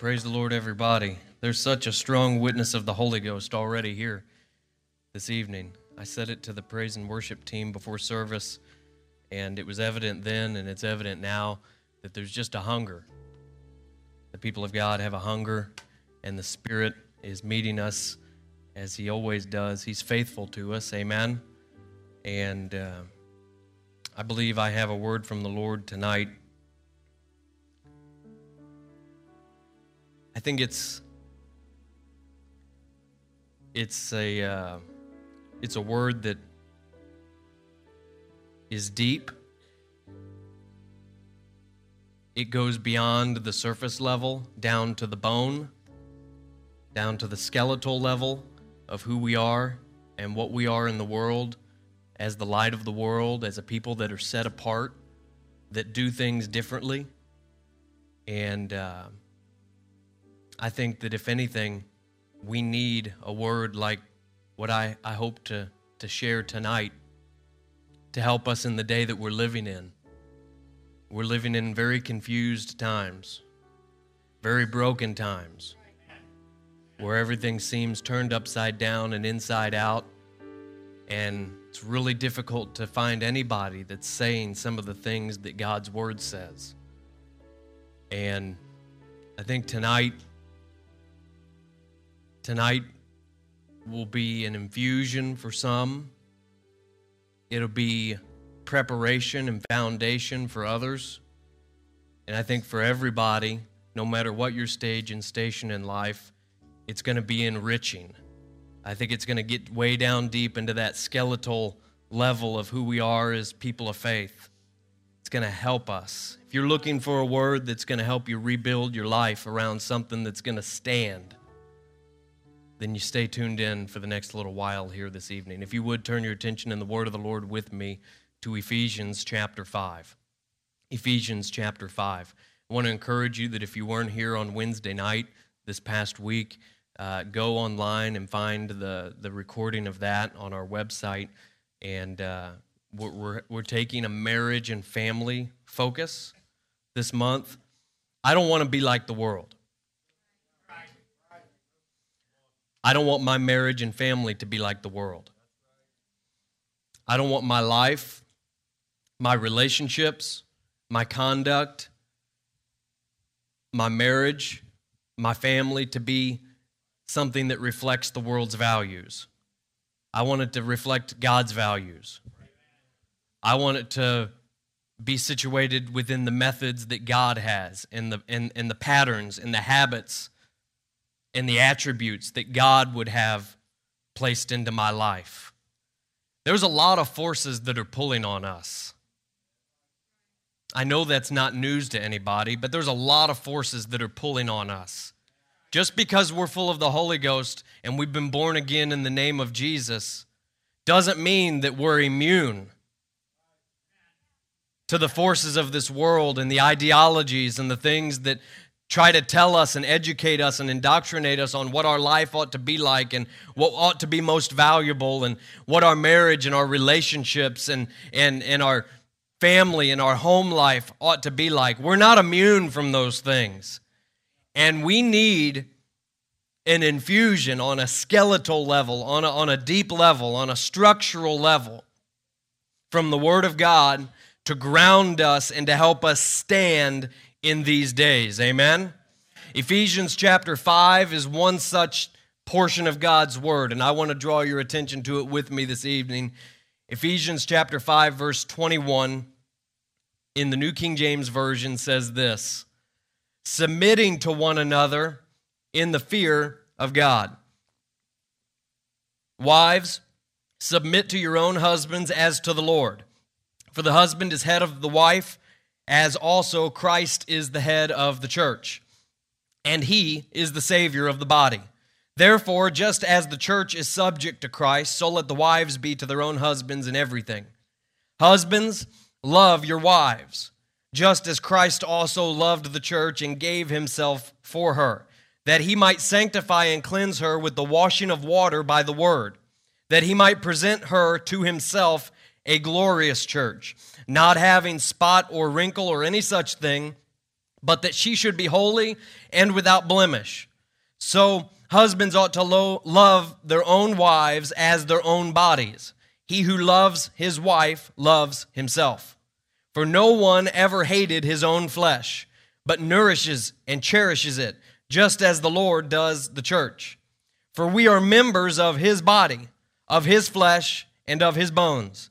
Praise the Lord, everybody. There's such a strong witness of the Holy Ghost already here this evening. I said it to the praise and worship team before service, and it was evident then, and it's evident now that there's just a hunger. The people of God have a hunger, and the Spirit is meeting us as He always does. He's faithful to us. Amen. And uh, I believe I have a word from the Lord tonight I think it's it's a uh, it's a word that is deep. It goes beyond the surface level, down to the bone, down to the skeletal level of who we are and what we are in the world as the light of the world, as a people that are set apart, that do things differently. And uh, I think that if anything, we need a word like what I, I hope to, to share tonight to help us in the day that we're living in. We're living in very confused times, very broken times, where everything seems turned upside down and inside out. And it's really difficult to find anybody that's saying some of the things that God's Word says. And I think tonight, Tonight will be an infusion for some, it'll be preparation and foundation for others. And I think for everybody, no matter what your stage and station in life, it's going to be enriching. I think it's going to get way down deep into that skeletal level of who we are as people of faith. It's going to help us. If you're looking for a word that's going to help you rebuild your life around something that's going to stand, then you stay tuned in for the next little while here this evening. If you would turn your attention in the Word of the Lord with me to Ephesians chapter 5. Ephesians chapter 5. I want to encourage you that if you weren't here on Wednesday night this past week, uh, go online and find the, the recording of that on our website. And uh, we're, we're, we're taking a marriage and family focus this month. I don't want to be like the world. I don't want my marriage and family to be like the world. I don't want my life, my relationships, my conduct, my marriage, my family to be something that reflects the world's values. I want it to reflect God's values. I want it to be situated within the methods that God has and the, and, and the patterns and the habits and the attributes that God would have placed into my life. There's a lot of forces that are pulling on us. I know that's not news to anybody, but there's a lot of forces that are pulling on us. Just because we're full of the Holy Ghost and we've been born again in the name of Jesus doesn't mean that we're immune to the forces of this world and the ideologies and the things that try to tell us and educate us and indoctrinate us on what our life ought to be like and what ought to be most valuable and what our marriage and our relationships and, and, and our family and our home life ought to be like. We're not immune from those things. And we need an infusion on a skeletal level, on a, on a deep level, on a structural level from the Word of God to ground us and to help us stand in these days. Amen? Ephesians chapter 5 is one such portion of God's word, and I want to draw your attention to it with me this evening. Ephesians chapter 5, verse 21 in the New King James Version says this submitting to one another in the fear of God. Wives, submit to your own husbands as to the Lord. For the husband is head of the wife as also Christ is the head of the church, and he is the Savior of the body. Therefore, just as the church is subject to Christ, so let the wives be to their own husbands in everything. Husbands, love your wives, just as Christ also loved the church and gave himself for her, that he might sanctify and cleanse her with the washing of water by the word, that he might present her to himself a glorious church not having spot or wrinkle or any such thing, but that she should be holy and without blemish. So husbands ought to lo- love their own wives as their own bodies. He who loves his wife loves himself. For no one ever hated his own flesh, but nourishes and cherishes it, just as the Lord does the church. For we are members of his body, of his flesh, and of his bones.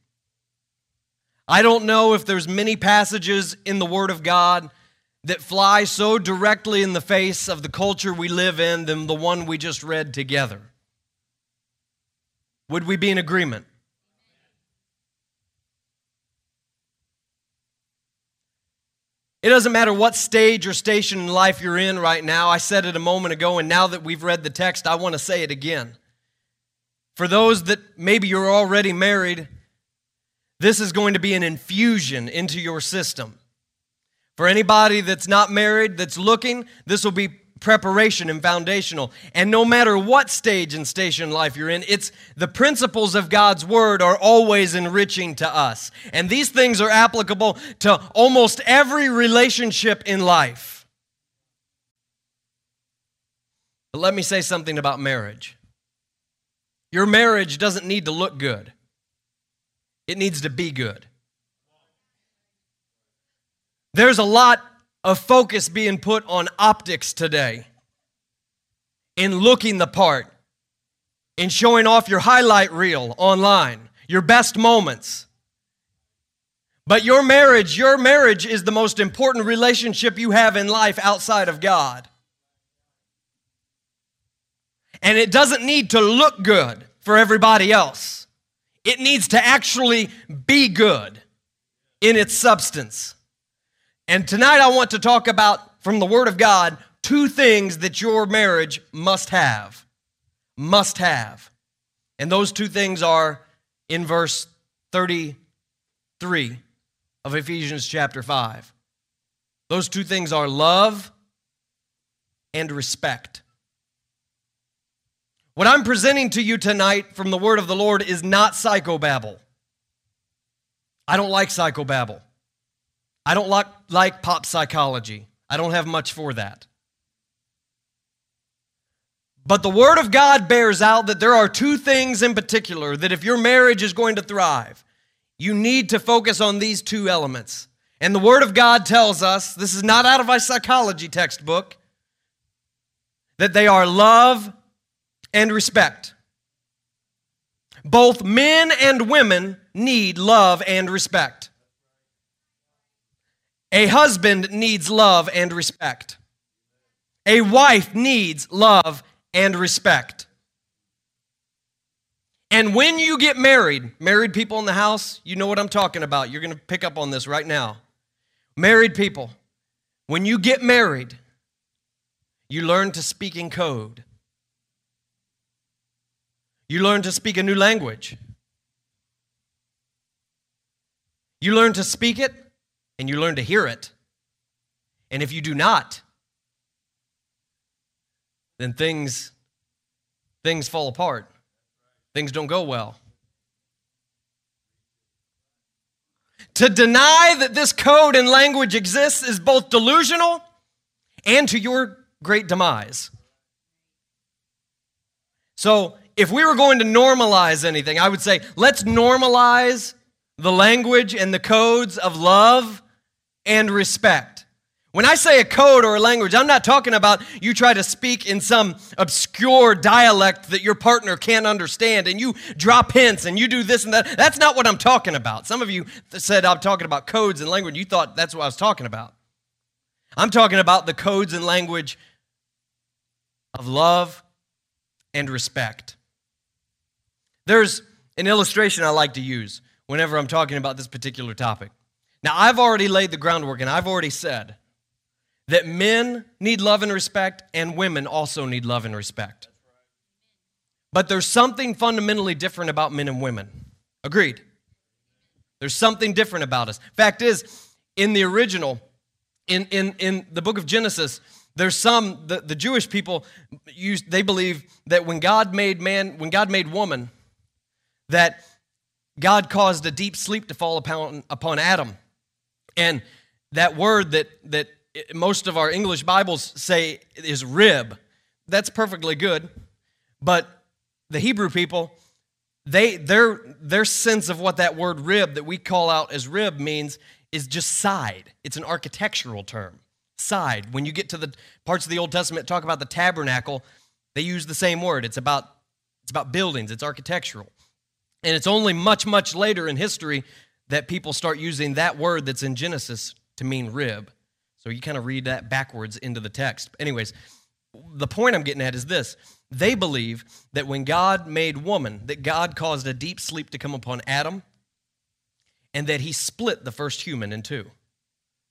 I don't know if there's many passages in the Word of God that fly so directly in the face of the culture we live in than the one we just read together. Would we be in agreement? It doesn't matter what stage or station in life you're in right now. I said it a moment ago, and now that we've read the text, I want to say it again. For those that maybe you're already married, this is going to be an infusion into your system. For anybody that's not married, that's looking, this will be preparation and foundational. And no matter what stage and station life you're in, it's the principles of God's word are always enriching to us. And these things are applicable to almost every relationship in life. But let me say something about marriage. Your marriage doesn't need to look good. It needs to be good. There's a lot of focus being put on optics today, in looking the part, in showing off your highlight reel online, your best moments. But your marriage, your marriage is the most important relationship you have in life outside of God. And it doesn't need to look good for everybody else. It needs to actually be good in its substance. And tonight I want to talk about, from the Word of God, two things that your marriage must have. Must have. And those two things are in verse 33 of Ephesians chapter 5. Those two things are love and respect. What I'm presenting to you tonight from the word of the Lord is not psychobabble. I don't like psychobabble. I don't like, like pop psychology. I don't have much for that. But the Word of God bears out that there are two things in particular that if your marriage is going to thrive, you need to focus on these two elements. And the Word of God tells us this is not out of a psychology textbook that they are love and respect. Both men and women need love and respect. A husband needs love and respect. A wife needs love and respect. And when you get married, married people in the house, you know what I'm talking about. You're going to pick up on this right now. Married people, when you get married, you learn to speak in code. You learn to speak a new language. You learn to speak it and you learn to hear it. And if you do not, then things things fall apart. Things don't go well. To deny that this code and language exists is both delusional and to your great demise. So, if we were going to normalize anything, I would say let's normalize the language and the codes of love and respect. When I say a code or a language, I'm not talking about you try to speak in some obscure dialect that your partner can't understand and you drop hints and you do this and that. That's not what I'm talking about. Some of you said I'm talking about codes and language. You thought that's what I was talking about. I'm talking about the codes and language of love and respect. There's an illustration I like to use whenever I'm talking about this particular topic. Now, I've already laid the groundwork and I've already said that men need love and respect and women also need love and respect. But there's something fundamentally different about men and women. Agreed. There's something different about us. Fact is, in the original, in, in, in the book of Genesis, there's some, the, the Jewish people, use, they believe that when God made man, when God made woman, that God caused a deep sleep to fall upon, upon Adam. And that word that, that most of our English Bibles say is rib, that's perfectly good. But the Hebrew people, they their their sense of what that word rib that we call out as rib means is just side. It's an architectural term. Side. When you get to the parts of the Old Testament talk about the tabernacle, they use the same word. It's about it's about buildings, it's architectural. And it's only much much later in history that people start using that word that's in Genesis to mean rib. So you kind of read that backwards into the text. Anyways, the point I'm getting at is this they believe that when God made woman, that God caused a deep sleep to come upon Adam and that he split the first human in two,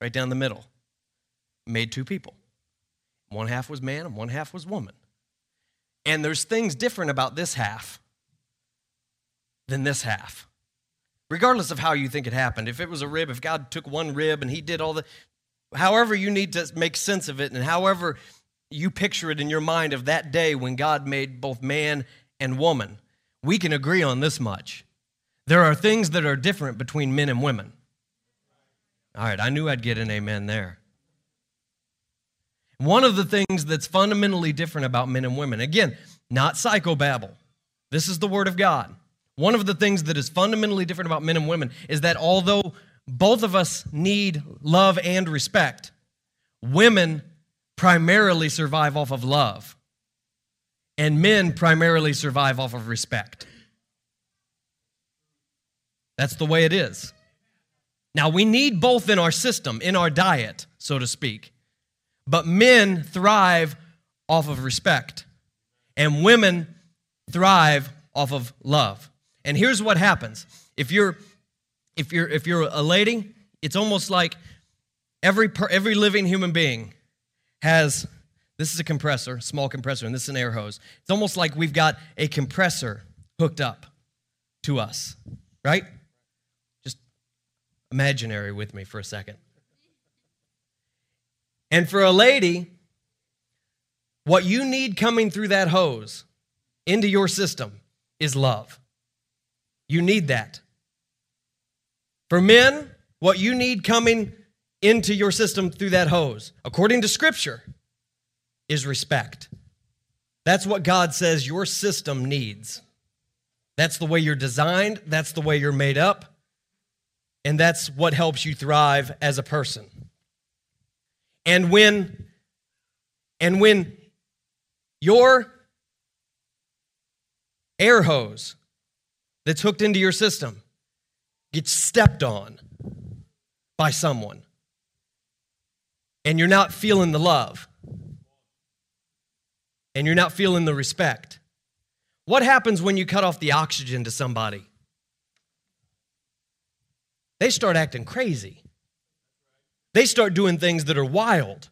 right down the middle, made two people. One half was man and one half was woman. And there's things different about this half than this half. Regardless of how you think it happened, if it was a rib, if God took one rib and he did all the, however you need to make sense of it, and however you picture it in your mind of that day when God made both man and woman, we can agree on this much. There are things that are different between men and women. All right, I knew I'd get an amen there. One of the things that's fundamentally different about men and women, again, not psychobabble, this is the Word of God. One of the things that is fundamentally different about men and women is that although both of us need love and respect, women primarily survive off of love, and men primarily survive off of respect. That's the way it is. Now, we need both in our system, in our diet, so to speak. But men thrive off of respect, and women thrive off of love. And here's what happens. If you're if you're if you're a lady, it's almost like every per, every living human being has this is a compressor, small compressor, and this is an air hose. It's almost like we've got a compressor hooked up to us, right? Just imaginary with me for a second. And for a lady, what you need coming through that hose into your system is love. You need that. For men, what you need coming into your system through that hose, according to Scripture, is respect. That's what God says your system needs. That's the way you're designed, that's the way you're made up, and that's what helps you thrive as a person. And when and when your air hose that's hooked into your system gets stepped on by someone and you're not feeling the love and you're not feeling the respect, what happens when you cut off the oxygen to somebody? They start acting crazy. They start doing things that are wild.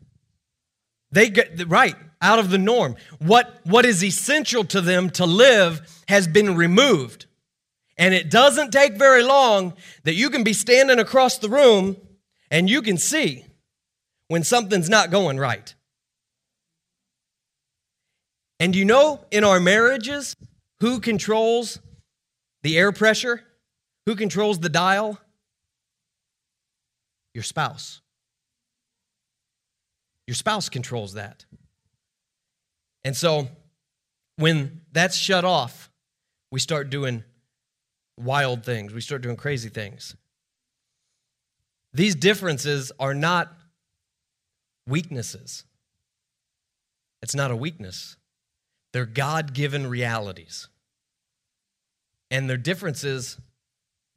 They get right out of the norm. What, what is essential to them to live has been removed. And it doesn't take very long that you can be standing across the room and you can see when something's not going right. And you know, in our marriages, who controls the air pressure? Who controls the dial? Your spouse. Your spouse controls that. And so when that's shut off, we start doing wild things, we start doing crazy things. These differences are not weaknesses. It's not a weakness, they're God given realities. And their differences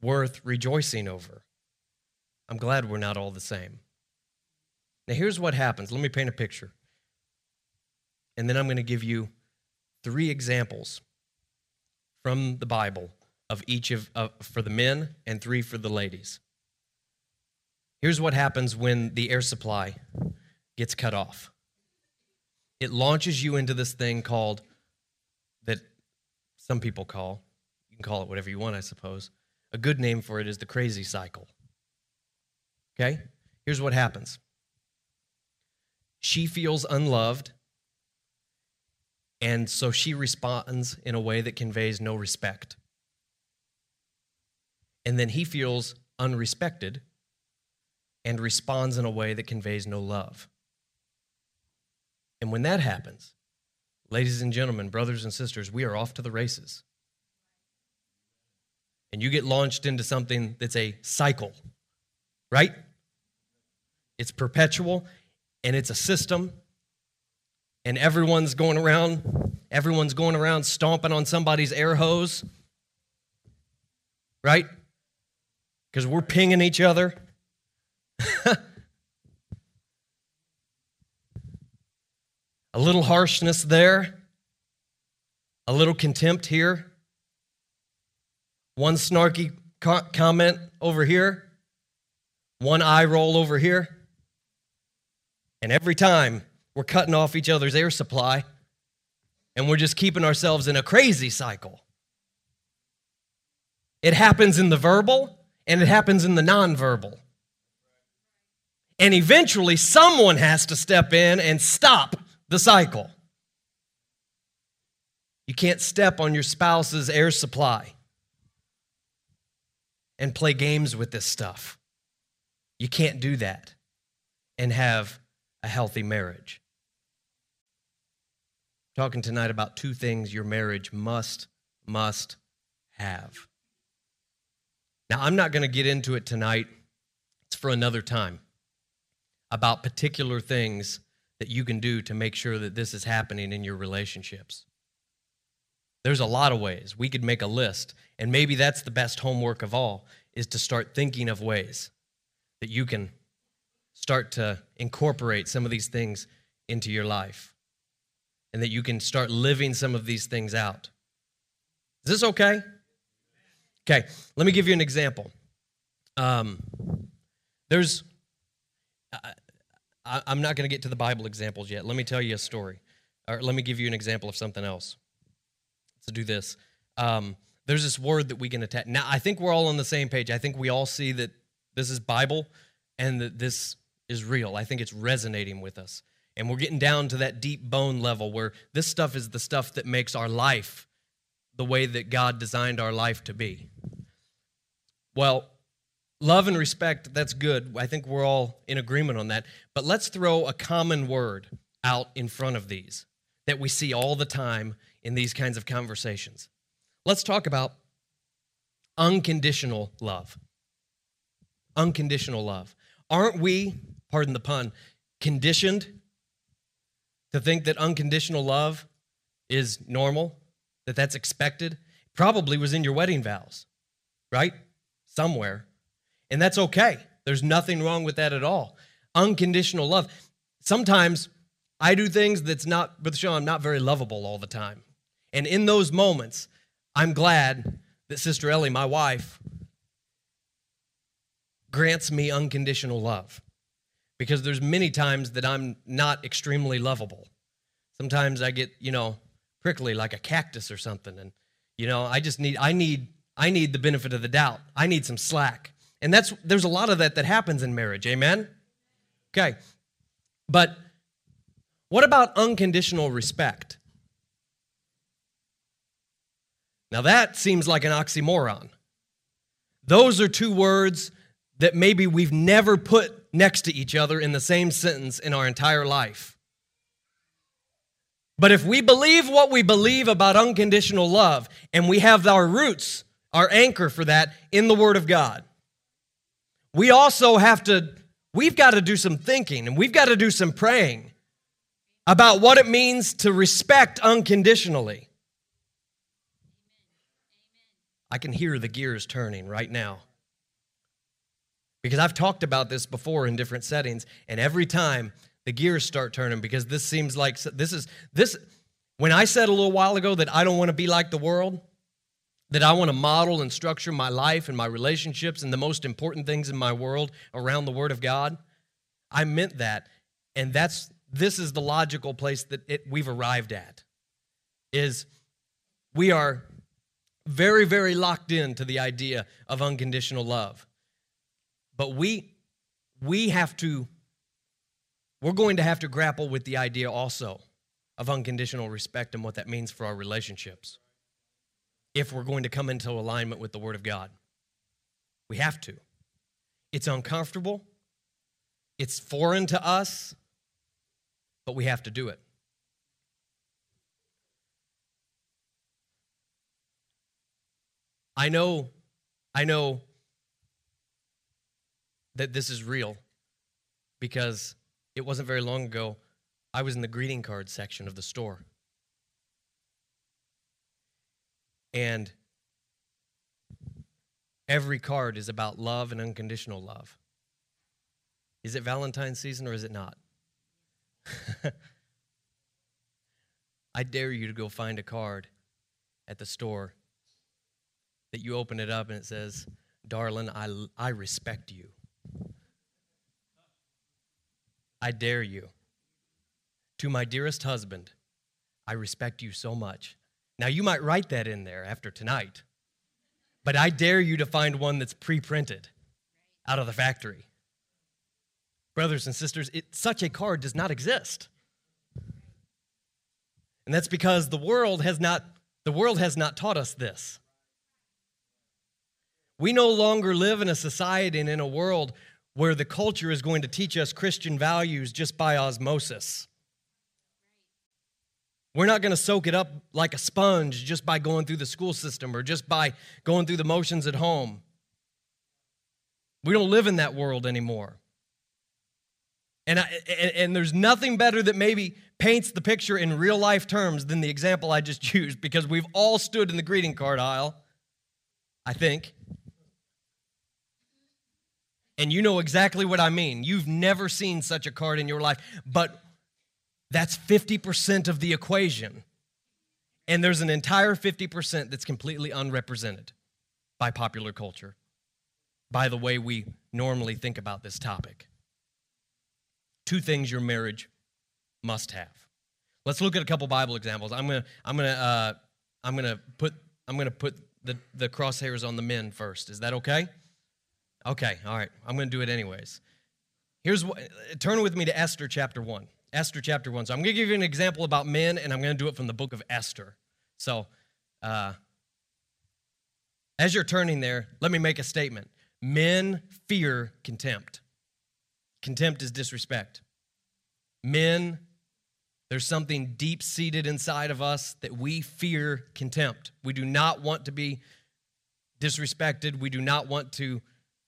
worth rejoicing over. I'm glad we're not all the same. Now, here's what happens. Let me paint a picture. And then I'm going to give you three examples from the Bible of each of uh, for the men and three for the ladies. Here's what happens when the air supply gets cut off. It launches you into this thing called that some people call, you can call it whatever you want, I suppose. A good name for it is the crazy cycle. Okay? Here's what happens she feels unloved, and so she responds in a way that conveys no respect. And then he feels unrespected and responds in a way that conveys no love. And when that happens, ladies and gentlemen, brothers and sisters, we are off to the races. And you get launched into something that's a cycle, right? It's perpetual and it's a system. And everyone's going around, everyone's going around stomping on somebody's air hose, right? Because we're pinging each other. a little harshness there, a little contempt here, one snarky co- comment over here, one eye roll over here. And every time we're cutting off each other's air supply and we're just keeping ourselves in a crazy cycle. It happens in the verbal and it happens in the nonverbal. And eventually, someone has to step in and stop the cycle. You can't step on your spouse's air supply and play games with this stuff. You can't do that and have a healthy marriage. Talking tonight about two things your marriage must, must have. Now, I'm not going to get into it tonight, it's for another time, about particular things that you can do to make sure that this is happening in your relationships. There's a lot of ways. We could make a list, and maybe that's the best homework of all is to start thinking of ways that you can start to incorporate some of these things into your life and that you can start living some of these things out. Is this okay? Okay, let me give you an example. Um, there's, I, am not going to get to the Bible examples yet. Let me tell you a story. Or let me give you an example of something else. To do this, um, there's this word that we can attach. Now, I think we're all on the same page. I think we all see that this is Bible and that this is real. I think it's resonating with us. And we're getting down to that deep bone level where this stuff is the stuff that makes our life the way that God designed our life to be. Well, love and respect, that's good. I think we're all in agreement on that. But let's throw a common word out in front of these that we see all the time in these kinds of conversations. Let's talk about unconditional love. Unconditional love. Aren't we pardon the pun, conditioned to think that unconditional love is normal, that that's expected, probably was in your wedding vows, right? Somewhere. And that's okay. There's nothing wrong with that at all. Unconditional love. Sometimes I do things that's not, Brother Sean, I'm not very lovable all the time. And in those moments, I'm glad that Sister Ellie, my wife, grants me unconditional love because there's many times that I'm not extremely lovable. Sometimes I get, you know, prickly like a cactus or something and you know, I just need I need I need the benefit of the doubt. I need some slack. And that's there's a lot of that that happens in marriage. Amen. Okay. But what about unconditional respect? Now that seems like an oxymoron. Those are two words that maybe we've never put next to each other in the same sentence in our entire life. But if we believe what we believe about unconditional love and we have our roots, our anchor for that in the Word of God, we also have to, we've got to do some thinking and we've got to do some praying about what it means to respect unconditionally. I can hear the gears turning right now. Because I've talked about this before in different settings, and every time the gears start turning because this seems like this is this. When I said a little while ago that I don't want to be like the world, that I want to model and structure my life and my relationships and the most important things in my world around the Word of God, I meant that. And that's this is the logical place that it, we've arrived at. Is we are very, very locked in to the idea of unconditional love. But we we have to we're going to have to grapple with the idea also of unconditional respect and what that means for our relationships if we're going to come into alignment with the Word of God. We have to. It's uncomfortable, it's foreign to us, but we have to do it. I know, I know that this is real because it wasn't very long ago I was in the greeting card section of the store. And every card is about love and unconditional love. Is it Valentine's season or is it not? I dare you to go find a card at the store that you open it up and it says, Darling, I, I respect you. I dare you. To my dearest husband, I respect you so much. Now, you might write that in there after tonight, but I dare you to find one that's pre printed out of the factory. Brothers and sisters, it, such a card does not exist. And that's because the world has not the world has not taught us this. We no longer live in a society and in a world where the culture is going to teach us Christian values just by osmosis. We're not going to soak it up like a sponge just by going through the school system or just by going through the motions at home. We don't live in that world anymore. And, I, and, and, there's nothing better that maybe paints the picture in real life terms than the example I just used because we've all stood in the greeting card aisle, I think, and you know exactly what I mean. You've never seen such a card in your life, but that's 50% of the equation. And there's an entire 50% that's completely unrepresented by popular culture, by the way we normally think about this topic. Two things your marriage must have. Let's look at a couple Bible examples. I'm gonna, I'm gonna, uh, I'm gonna put, I'm gonna put the, the crosshairs on the men first. Is that okay? Okay, all right. I'm going to do it anyways. Here's what, turn with me to Esther chapter 1. Esther chapter 1. So I'm going to give you an example about men, and I'm going to do it from the book of Esther. So, uh, as you're turning there, let me make a statement. Men fear contempt. Contempt is disrespect. Men, there's something deep seated inside of us that we fear contempt. We do not want to be disrespected. We do not want to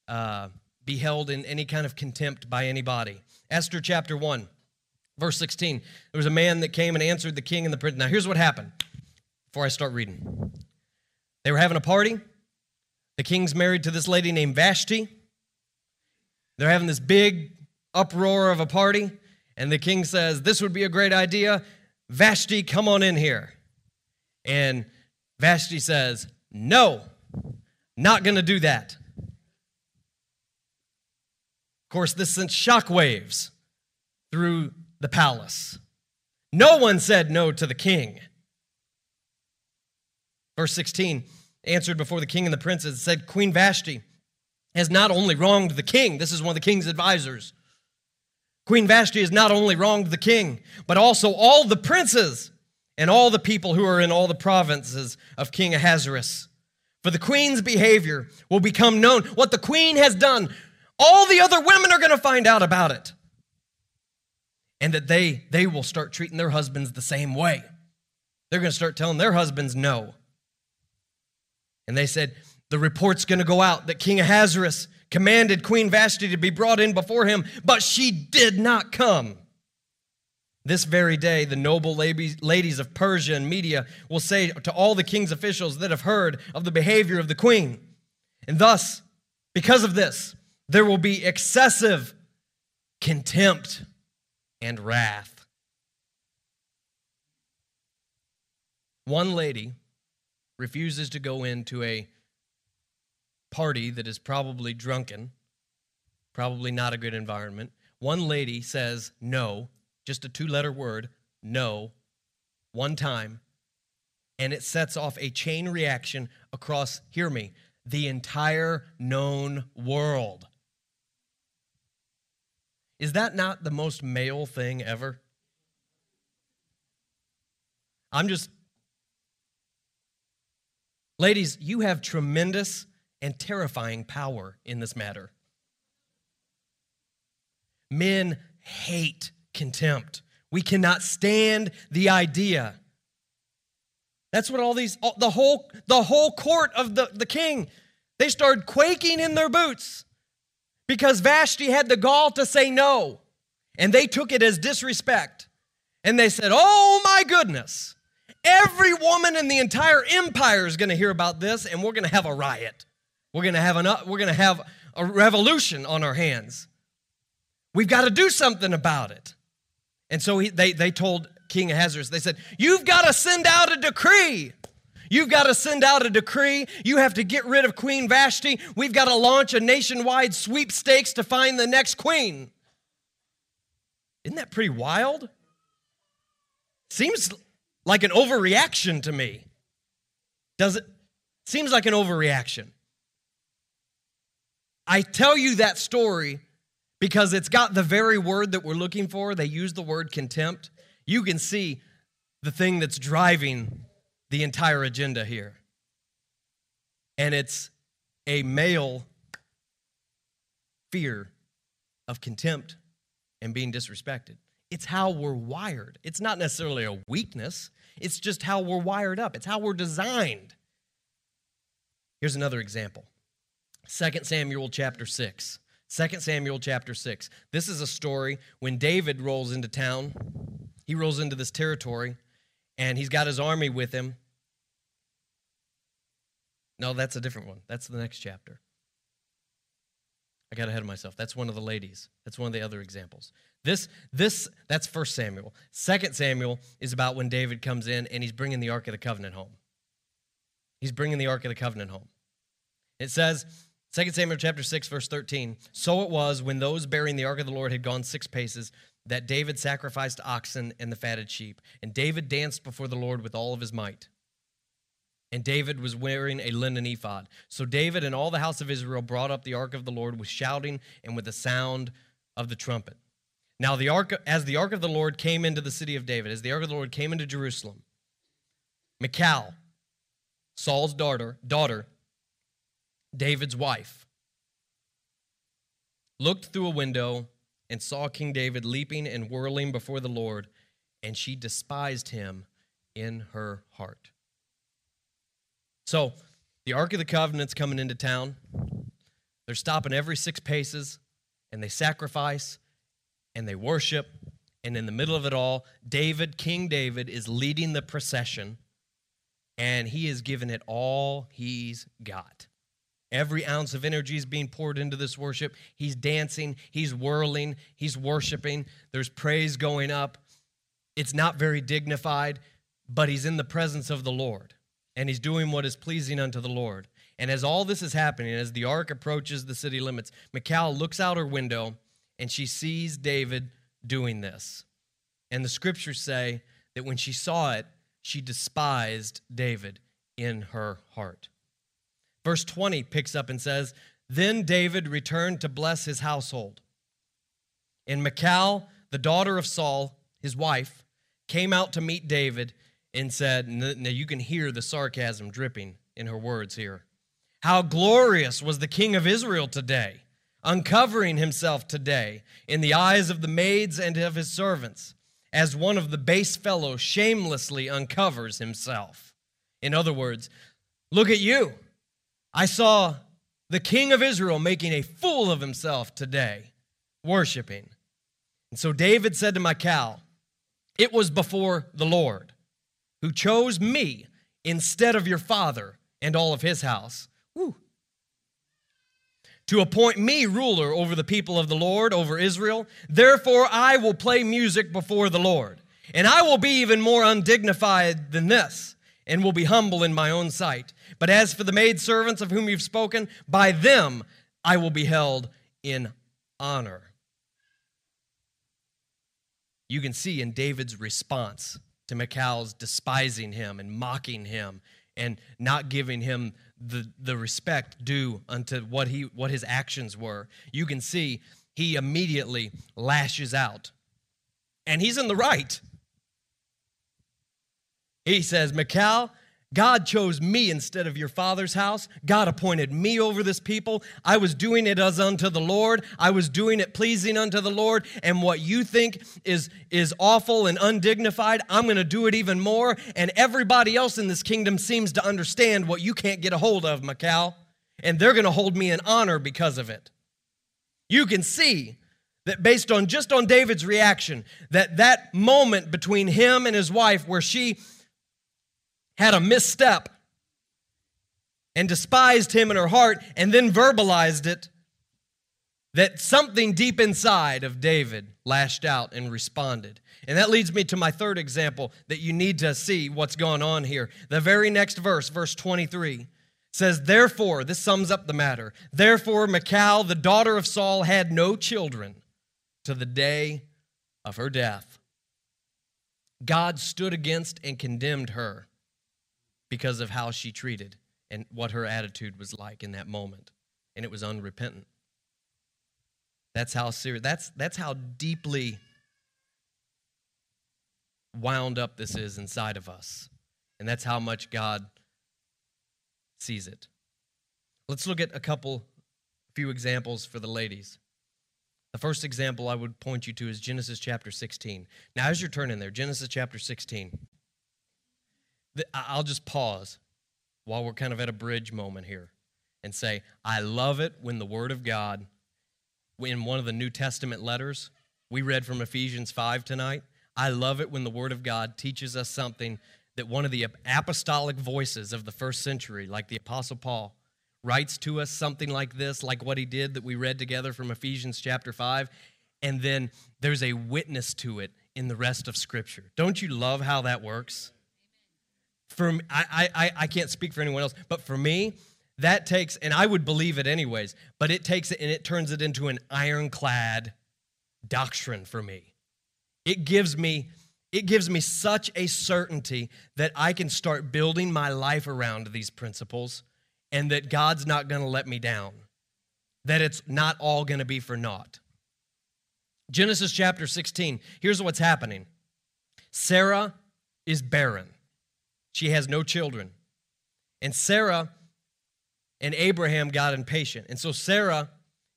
uh, be held in any kind of contempt by anybody. Esther chapter 1, verse 16. There was a man that came and answered the king and the prince. Now, here's what happened before I start reading. They were having a party. The king's married to this lady named Vashti. They're having this big uproar of a party, and the king says, This would be a great idea. Vashti, come on in here. And Vashti says, No, not going to do that course, this sent shockwaves through the palace. No one said no to the king. Verse 16 answered before the king and the princes, said, Queen Vashti has not only wronged the king, this is one of the king's advisors. Queen Vashti has not only wronged the king, but also all the princes and all the people who are in all the provinces of King Ahasuerus. For the queen's behavior will become known. What the queen has done all the other women are going to find out about it. And that they, they will start treating their husbands the same way. They're going to start telling their husbands no. And they said, The report's going to go out that King Ahasuerus commanded Queen Vashti to be brought in before him, but she did not come. This very day, the noble ladies of Persia and Media will say to all the king's officials that have heard of the behavior of the queen. And thus, because of this, there will be excessive contempt and wrath. One lady refuses to go into a party that is probably drunken, probably not a good environment. One lady says no, just a two letter word, no, one time, and it sets off a chain reaction across, hear me, the entire known world. Is that not the most male thing ever? I'm just. Ladies, you have tremendous and terrifying power in this matter. Men hate contempt. We cannot stand the idea. That's what all these the whole the whole court of the, the king, they started quaking in their boots because Vashti had the gall to say no. And they took it as disrespect. And they said, Oh my goodness, every woman in the entire empire is going to hear about this, and we're going to have a riot. We're going to have an, uh, we're going to have a revolution on our hands. We've got to do something about it. And so he, they, they told King Ahasuerus, they said, You've got to send out a decree. You've got to send out a decree. You have to get rid of Queen Vashti. We've got to launch a nationwide sweepstakes to find the next queen. Isn't that pretty wild? Seems like an overreaction to me. Does it? Seems like an overreaction. I tell you that story because it's got the very word that we're looking for. They use the word contempt. You can see the thing that's driving the entire agenda here. And it's a male fear of contempt and being disrespected. It's how we're wired. It's not necessarily a weakness, it's just how we're wired up, it's how we're designed. Here's another example 2 Samuel chapter 6. 2 Samuel chapter 6. This is a story when David rolls into town. He rolls into this territory and he's got his army with him. No, that's a different one. That's the next chapter. I got ahead of myself. That's one of the ladies. That's one of the other examples. This, this, that's First Samuel. Second Samuel is about when David comes in and he's bringing the Ark of the Covenant home. He's bringing the Ark of the Covenant home. It says, 2 Samuel chapter 6, verse 13. So it was when those bearing the ark of the Lord had gone six paces that David sacrificed oxen and the fatted sheep. And David danced before the Lord with all of his might. And David was wearing a linen ephod. So David and all the house of Israel brought up the ark of the Lord with shouting and with the sound of the trumpet. Now the ark as the ark of the Lord came into the city of David, as the ark of the Lord came into Jerusalem, Michal, Saul's daughter, daughter David's wife, looked through a window and saw King David leaping and whirling before the Lord, and she despised him in her heart. So, the Ark of the Covenant's coming into town. They're stopping every six paces, and they sacrifice, and they worship. And in the middle of it all, David, King David, is leading the procession, and he is giving it all he's got. Every ounce of energy is being poured into this worship. He's dancing, he's whirling, he's worshiping. There's praise going up. It's not very dignified, but he's in the presence of the Lord and he's doing what is pleasing unto the Lord. And as all this is happening, as the ark approaches the city limits, Michal looks out her window and she sees David doing this. And the scriptures say that when she saw it, she despised David in her heart. Verse 20 picks up and says, Then David returned to bless his household. And Michal, the daughter of Saul, his wife, came out to meet David and said, Now you can hear the sarcasm dripping in her words here. How glorious was the king of Israel today, uncovering himself today in the eyes of the maids and of his servants, as one of the base fellows shamelessly uncovers himself. In other words, look at you. I saw the king of Israel making a fool of himself today, worshiping. And so David said to Michal, It was before the Lord who chose me instead of your father and all of his house. Woo. To appoint me ruler over the people of the Lord, over Israel. Therefore, I will play music before the Lord. And I will be even more undignified than this, and will be humble in my own sight. But as for the maidservants of whom you've spoken, by them I will be held in honor. You can see in David's response to Michal's despising him and mocking him and not giving him the, the respect due unto what he what his actions were. You can see he immediately lashes out. And he's in the right. He says, Michal, God chose me instead of your father's house. God appointed me over this people. I was doing it as unto the Lord. I was doing it pleasing unto the Lord. And what you think is, is awful and undignified, I'm going to do it even more. And everybody else in this kingdom seems to understand what you can't get a hold of, Michal. And they're going to hold me in honor because of it. You can see that based on just on David's reaction, that that moment between him and his wife where she had a misstep and despised him in her heart and then verbalized it, that something deep inside of David lashed out and responded. And that leads me to my third example that you need to see what's going on here. The very next verse, verse 23, says, Therefore, this sums up the matter. Therefore, Michal, the daughter of Saul, had no children to the day of her death. God stood against and condemned her because of how she treated and what her attitude was like in that moment. And it was unrepentant. That's how serious, that's, that's how deeply wound up this is inside of us. And that's how much God sees it. Let's look at a couple, few examples for the ladies. The first example I would point you to is Genesis chapter 16. Now, as you're turning there, Genesis chapter 16. I'll just pause while we're kind of at a bridge moment here and say, I love it when the Word of God, in one of the New Testament letters, we read from Ephesians 5 tonight. I love it when the Word of God teaches us something that one of the apostolic voices of the first century, like the Apostle Paul, writes to us something like this, like what he did that we read together from Ephesians chapter 5. And then there's a witness to it in the rest of Scripture. Don't you love how that works? For I, I, I can't speak for anyone else, but for me, that takes, and I would believe it anyways, but it takes it and it turns it into an ironclad doctrine for me. It gives me it gives me such a certainty that I can start building my life around these principles and that God's not going to let me down. That it's not all going to be for naught. Genesis chapter 16. Here's what's happening. Sarah is barren. She has no children. And Sarah and Abraham got impatient. And so Sarah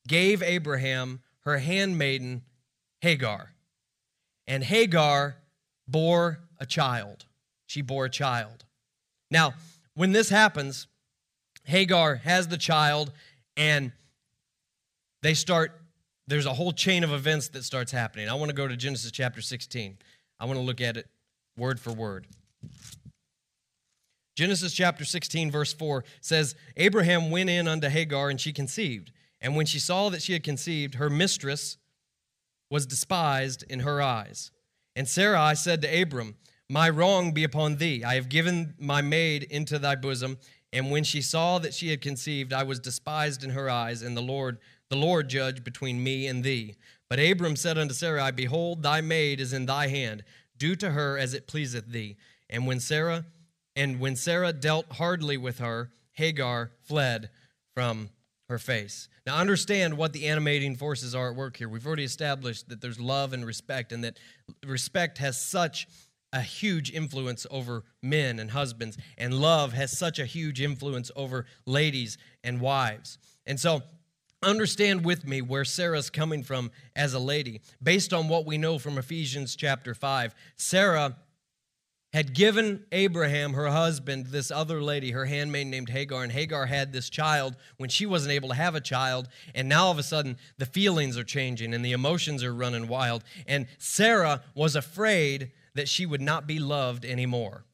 gave Abraham her handmaiden Hagar. And Hagar bore a child. She bore a child. Now, when this happens, Hagar has the child, and they start, there's a whole chain of events that starts happening. I want to go to Genesis chapter 16. I want to look at it word for word. Genesis chapter 16, verse 4 says, Abraham went in unto Hagar, and she conceived. And when she saw that she had conceived, her mistress was despised in her eyes. And Sarai said to Abram, My wrong be upon thee. I have given my maid into thy bosom. And when she saw that she had conceived, I was despised in her eyes, and the Lord, the Lord judge between me and thee. But Abram said unto Sarai, Behold, thy maid is in thy hand. Do to her as it pleaseth thee. And when Sarah and when Sarah dealt hardly with her, Hagar fled from her face. Now, understand what the animating forces are at work here. We've already established that there's love and respect, and that respect has such a huge influence over men and husbands, and love has such a huge influence over ladies and wives. And so, understand with me where Sarah's coming from as a lady. Based on what we know from Ephesians chapter 5, Sarah had given Abraham, her husband, this other lady, her handmaid named Hagar, and Hagar had this child when she wasn't able to have a child. And now all of a sudden, the feelings are changing and the emotions are running wild. And Sarah was afraid that she would not be loved anymore.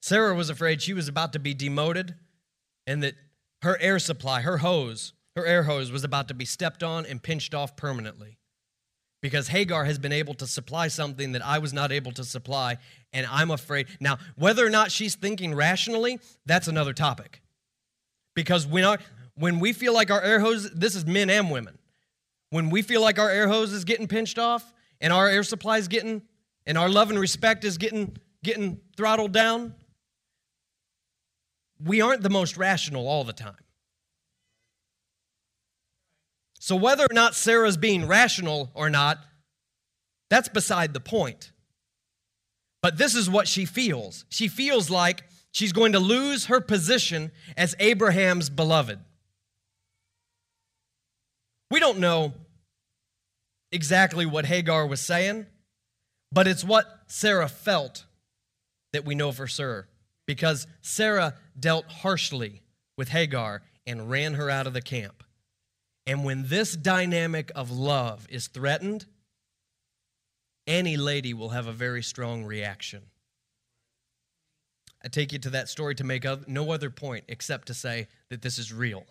Sarah was afraid she was about to be demoted and that her air supply, her hose, her air hose was about to be stepped on and pinched off permanently because Hagar has been able to supply something that I was not able to supply, and I'm afraid. Now, whether or not she's thinking rationally, that's another topic. Because when, our, when we feel like our air hose, this is men and women, when we feel like our air hose is getting pinched off and our air supply is getting and our love and respect is getting getting throttled down, we aren't the most rational all the time. So whether or not Sarah's being rational or not, that's beside the point. But this is what she feels. She feels like she's going to lose her position as Abraham's beloved. We don't know exactly what Hagar was saying, but it's what Sarah felt that we know for sure. Because Sarah dealt harshly with Hagar and ran her out of the camp. And when this dynamic of love is threatened, any lady will have a very strong reaction. I take you to that story to make no other point except to say that this is real.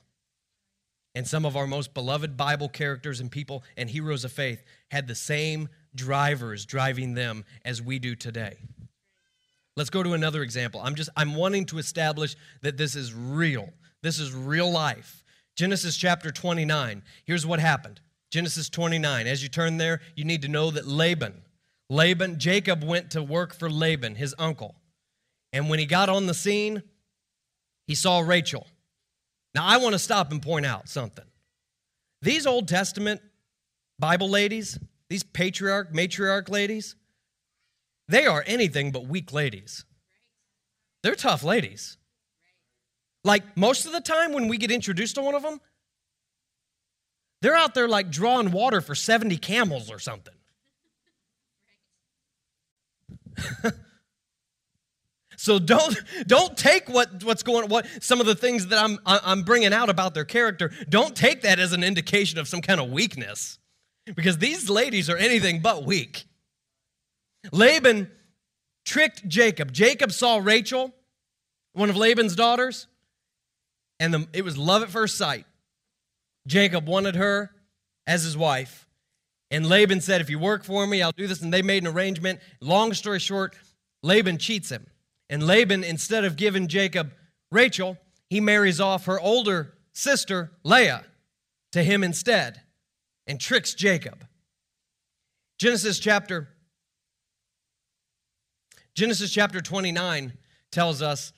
And some of our most beloved Bible characters and people and heroes of faith had the same drivers driving them as we do today. Let's go to another example. I'm just I'm wanting to establish that this is real. This is real life. Genesis chapter 29. Here's what happened. Genesis 29. As you turn there, you need to know that Laban, Laban, Jacob went to work for Laban, his uncle. And when he got on the scene, he saw Rachel. Now, I want to stop and point out something. These Old Testament Bible ladies, these patriarch, matriarch ladies, they are anything but weak ladies. They're tough ladies. Like most of the time when we get introduced to one of them, they're out there like drawing water for 70 camels or something. So don't don't take what what's going what some of the things that I'm I'm bringing out about their character. Don't take that as an indication of some kind of weakness, because these ladies are anything but weak. Laban tricked Jacob. Jacob saw Rachel, one of Laban's daughters, and the, it was love at first sight. Jacob wanted her as his wife. And Laban said, If you work for me, I'll do this. And they made an arrangement. Long story short, Laban cheats him. And Laban, instead of giving Jacob Rachel, he marries off her older sister, Leah, to him instead and tricks Jacob. Genesis chapter Genesis chapter 29 tells us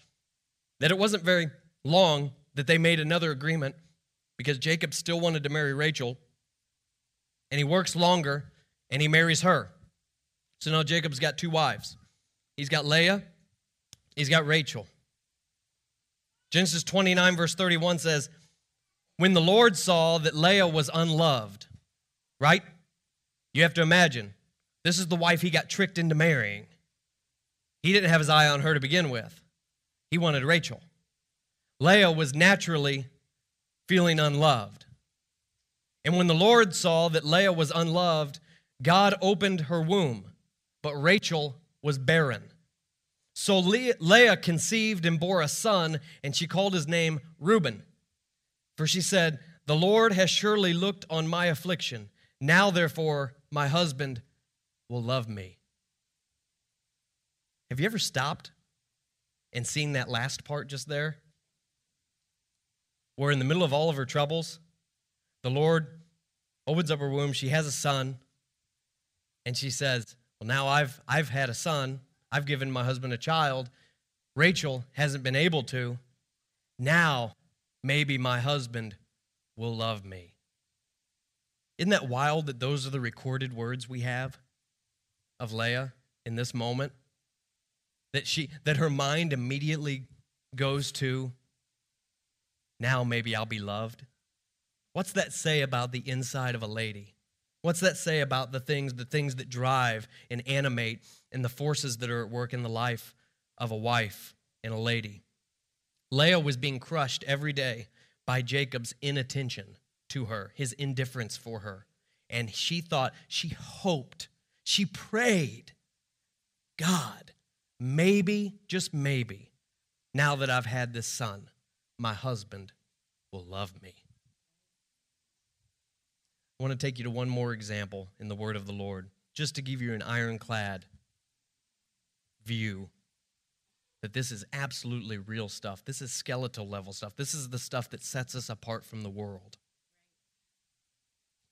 that it wasn't very long that they made another agreement because Jacob still wanted to marry Rachel and he works longer and he marries her. So now Jacob's got two wives. He's got Leah He's got Rachel. Genesis 29, verse 31 says, When the Lord saw that Leah was unloved, right? You have to imagine, this is the wife he got tricked into marrying. He didn't have his eye on her to begin with, he wanted Rachel. Leah was naturally feeling unloved. And when the Lord saw that Leah was unloved, God opened her womb, but Rachel was barren. So Leah conceived and bore a son, and she called his name Reuben. For she said, The Lord has surely looked on my affliction. Now, therefore, my husband will love me. Have you ever stopped and seen that last part just there? Where in the middle of all of her troubles, the Lord opens up her womb. She has a son, and she says, Well, now I've, I've had a son. I've given my husband a child. Rachel hasn't been able to. Now, maybe my husband will love me. Isn't that wild that those are the recorded words we have of Leah in this moment? That she that her mind immediately goes to now maybe I'll be loved. What's that say about the inside of a lady? What's that say about the things, the things that drive and animate and the forces that are at work in the life of a wife and a lady? Leah was being crushed every day by Jacob's inattention to her, his indifference for her. And she thought, she hoped, she prayed, God, maybe, just maybe, now that I've had this son, my husband will love me. I want to take you to one more example in the word of the Lord, just to give you an ironclad view that this is absolutely real stuff. This is skeletal level stuff. This is the stuff that sets us apart from the world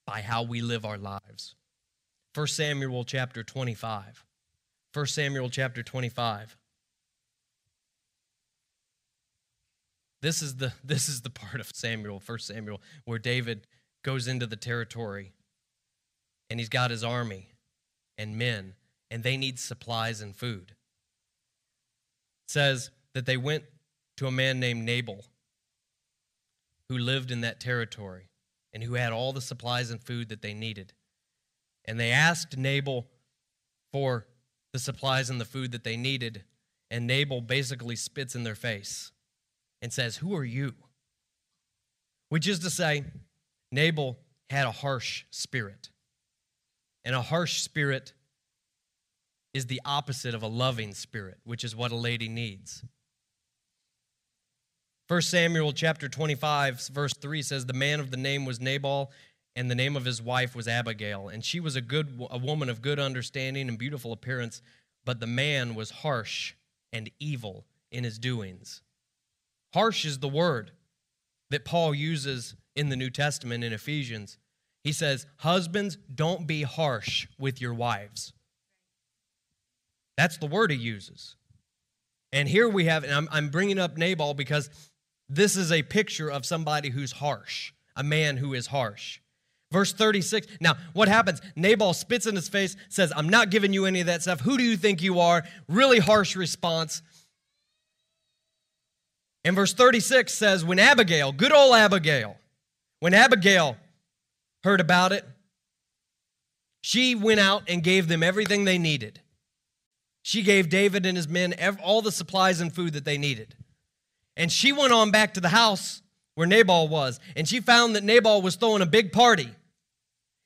by how we live our lives. 1 Samuel chapter 25. 1 Samuel chapter 25. This is the this is the part of Samuel, 1 Samuel, where David goes into the territory and he's got his army and men and they need supplies and food. It says that they went to a man named Nabal who lived in that territory and who had all the supplies and food that they needed. And they asked Nabal for the supplies and the food that they needed, and Nabal basically spits in their face and says, Who are you? Which is to say, Nabal had a harsh spirit. And a harsh spirit is the opposite of a loving spirit, which is what a lady needs. 1 Samuel chapter 25 verse 3 says the man of the name was Nabal and the name of his wife was Abigail and she was a good a woman of good understanding and beautiful appearance but the man was harsh and evil in his doings. Harsh is the word that Paul uses in the New Testament in Ephesians. He says, Husbands, don't be harsh with your wives. That's the word he uses. And here we have, and I'm, I'm bringing up Nabal because this is a picture of somebody who's harsh, a man who is harsh. Verse 36. Now, what happens? Nabal spits in his face, says, I'm not giving you any of that stuff. Who do you think you are? Really harsh response. And verse 36 says, When Abigail, good old Abigail, when Abigail heard about it, she went out and gave them everything they needed. She gave David and his men all the supplies and food that they needed. And she went on back to the house where Nabal was, and she found that Nabal was throwing a big party,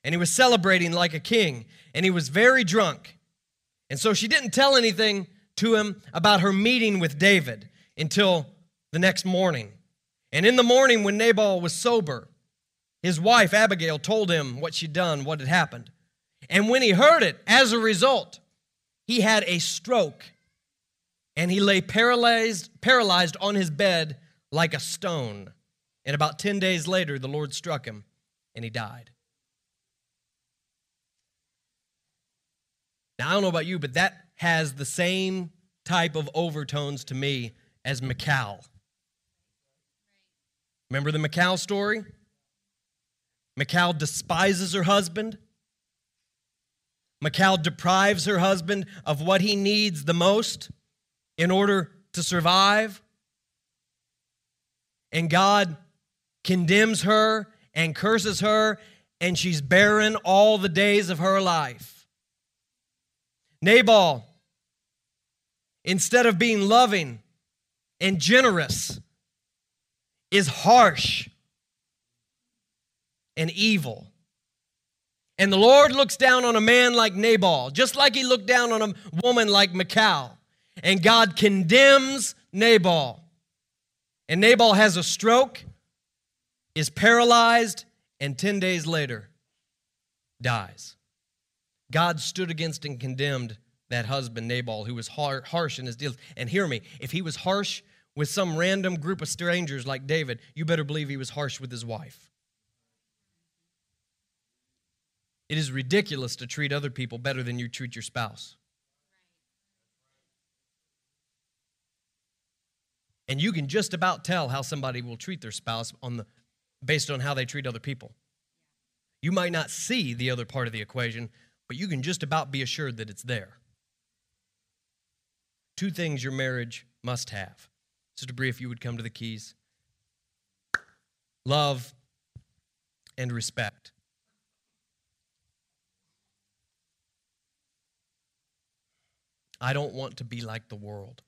and he was celebrating like a king, and he was very drunk. And so she didn't tell anything to him about her meeting with David until the next morning. And in the morning, when Nabal was sober, his wife Abigail told him what she'd done, what had happened. And when he heard it, as a result, he had a stroke and he lay paralyzed, paralyzed on his bed like a stone. And about 10 days later, the Lord struck him and he died. Now, I don't know about you, but that has the same type of overtones to me as Michal. Remember the Michal story? Michal despises her husband. Michal deprives her husband of what he needs the most in order to survive. And God condemns her and curses her, and she's barren all the days of her life. Nabal, instead of being loving and generous, is harsh and evil. And the Lord looks down on a man like Nabal, just like he looked down on a woman like Michal. And God condemns Nabal. And Nabal has a stroke, is paralyzed, and 10 days later dies. God stood against and condemned that husband, Nabal, who was harsh in his dealings. And hear me, if he was harsh with some random group of strangers like David, you better believe he was harsh with his wife. It is ridiculous to treat other people better than you treat your spouse. And you can just about tell how somebody will treat their spouse on the based on how they treat other people. You might not see the other part of the equation, but you can just about be assured that it's there. Two things your marriage must have Sister Brie, if you would come to the keys love and respect. I don't want to be like the world.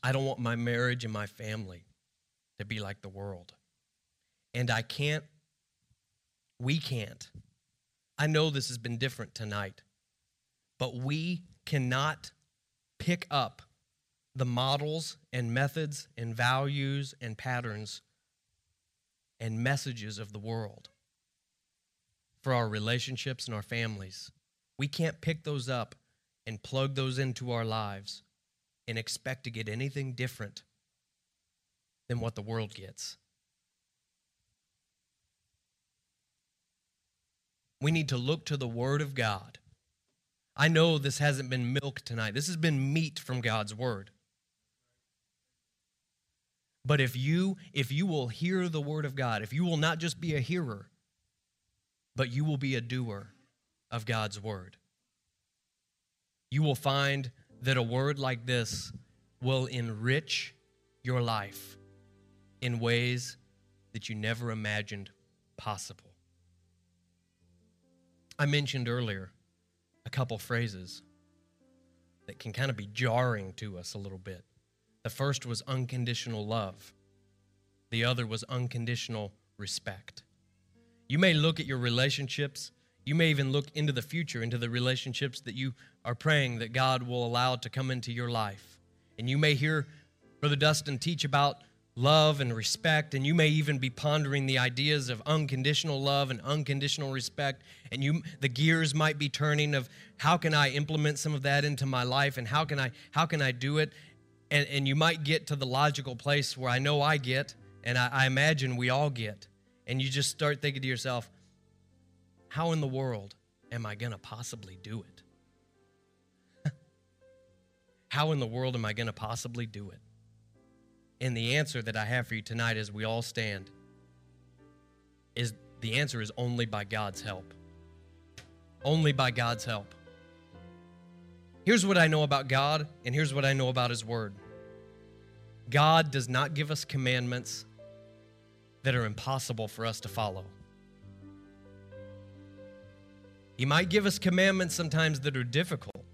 I don't want my marriage and my family to be like the world. And I can't, we can't. I know this has been different tonight, but we cannot pick up the models and methods and values and patterns and messages of the world for our relationships and our families. We can't pick those up and plug those into our lives and expect to get anything different than what the world gets. We need to look to the Word of God I know this hasn't been milk tonight. This has been meat from God's word. But if you if you will hear the word of God, if you will not just be a hearer, but you will be a doer of God's word, you will find that a word like this will enrich your life in ways that you never imagined possible. I mentioned earlier a couple phrases that can kind of be jarring to us a little bit. The first was unconditional love, the other was unconditional respect. You may look at your relationships, you may even look into the future, into the relationships that you are praying that God will allow to come into your life. And you may hear Brother Dustin teach about love and respect and you may even be pondering the ideas of unconditional love and unconditional respect and you the gears might be turning of how can i implement some of that into my life and how can i how can i do it and and you might get to the logical place where i know i get and i, I imagine we all get and you just start thinking to yourself how in the world am i going to possibly do it how in the world am i going to possibly do it and the answer that I have for you tonight as we all stand is the answer is only by God's help. Only by God's help. Here's what I know about God, and here's what I know about His Word God does not give us commandments that are impossible for us to follow. He might give us commandments sometimes that are difficult,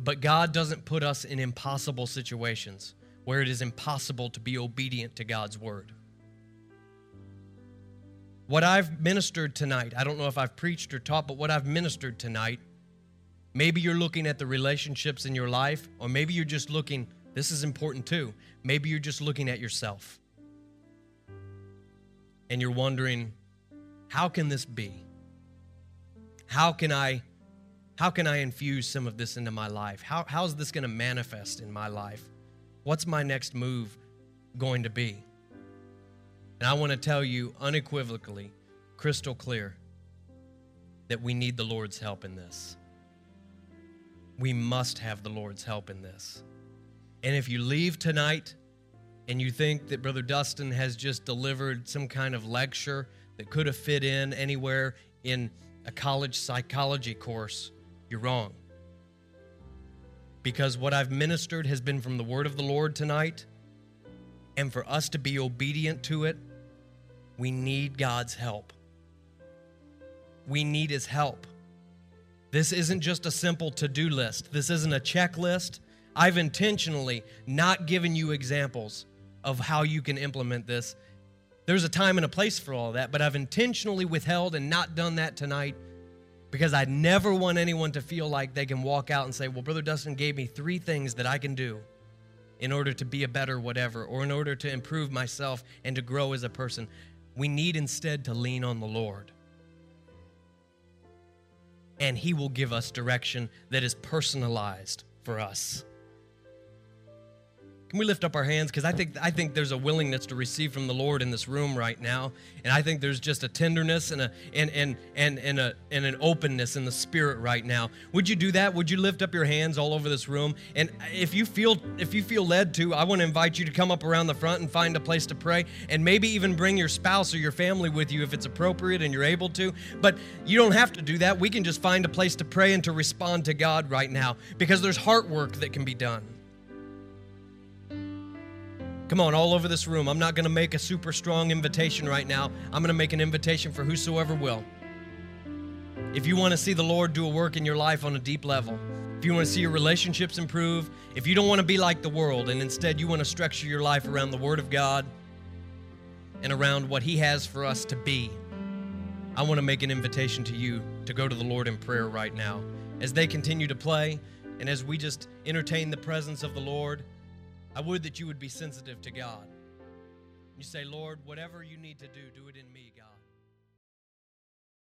but God doesn't put us in impossible situations where it is impossible to be obedient to God's word. What I've ministered tonight, I don't know if I've preached or taught, but what I've ministered tonight, maybe you're looking at the relationships in your life, or maybe you're just looking, this is important too. Maybe you're just looking at yourself. And you're wondering, how can this be? How can I how can I infuse some of this into my life? How, how is this going to manifest in my life? What's my next move going to be? And I want to tell you unequivocally, crystal clear, that we need the Lord's help in this. We must have the Lord's help in this. And if you leave tonight and you think that Brother Dustin has just delivered some kind of lecture that could have fit in anywhere in a college psychology course, you're wrong because what I've ministered has been from the word of the Lord tonight. And for us to be obedient to it, we need God's help. We need His help. This isn't just a simple to do list, this isn't a checklist. I've intentionally not given you examples of how you can implement this. There's a time and a place for all that, but I've intentionally withheld and not done that tonight because I never want anyone to feel like they can walk out and say, Well, Brother Dustin gave me three things that I can do in order to be a better whatever, or in order to improve myself and to grow as a person. We need instead to lean on the Lord. And He will give us direction that is personalized for us. Can we lift up our hands? Because I think, I think there's a willingness to receive from the Lord in this room right now. And I think there's just a tenderness and, a, and, and, and, and, a, and an openness in the spirit right now. Would you do that? Would you lift up your hands all over this room? And if you feel, if you feel led to, I want to invite you to come up around the front and find a place to pray. And maybe even bring your spouse or your family with you if it's appropriate and you're able to. But you don't have to do that. We can just find a place to pray and to respond to God right now because there's heart work that can be done. Come on, all over this room. I'm not going to make a super strong invitation right now. I'm going to make an invitation for whosoever will. If you want to see the Lord do a work in your life on a deep level, if you want to see your relationships improve, if you don't want to be like the world and instead you want to structure your life around the Word of God and around what He has for us to be, I want to make an invitation to you to go to the Lord in prayer right now. As they continue to play and as we just entertain the presence of the Lord, I would that you would be sensitive to God. You say, Lord, whatever you need to do, do it in me.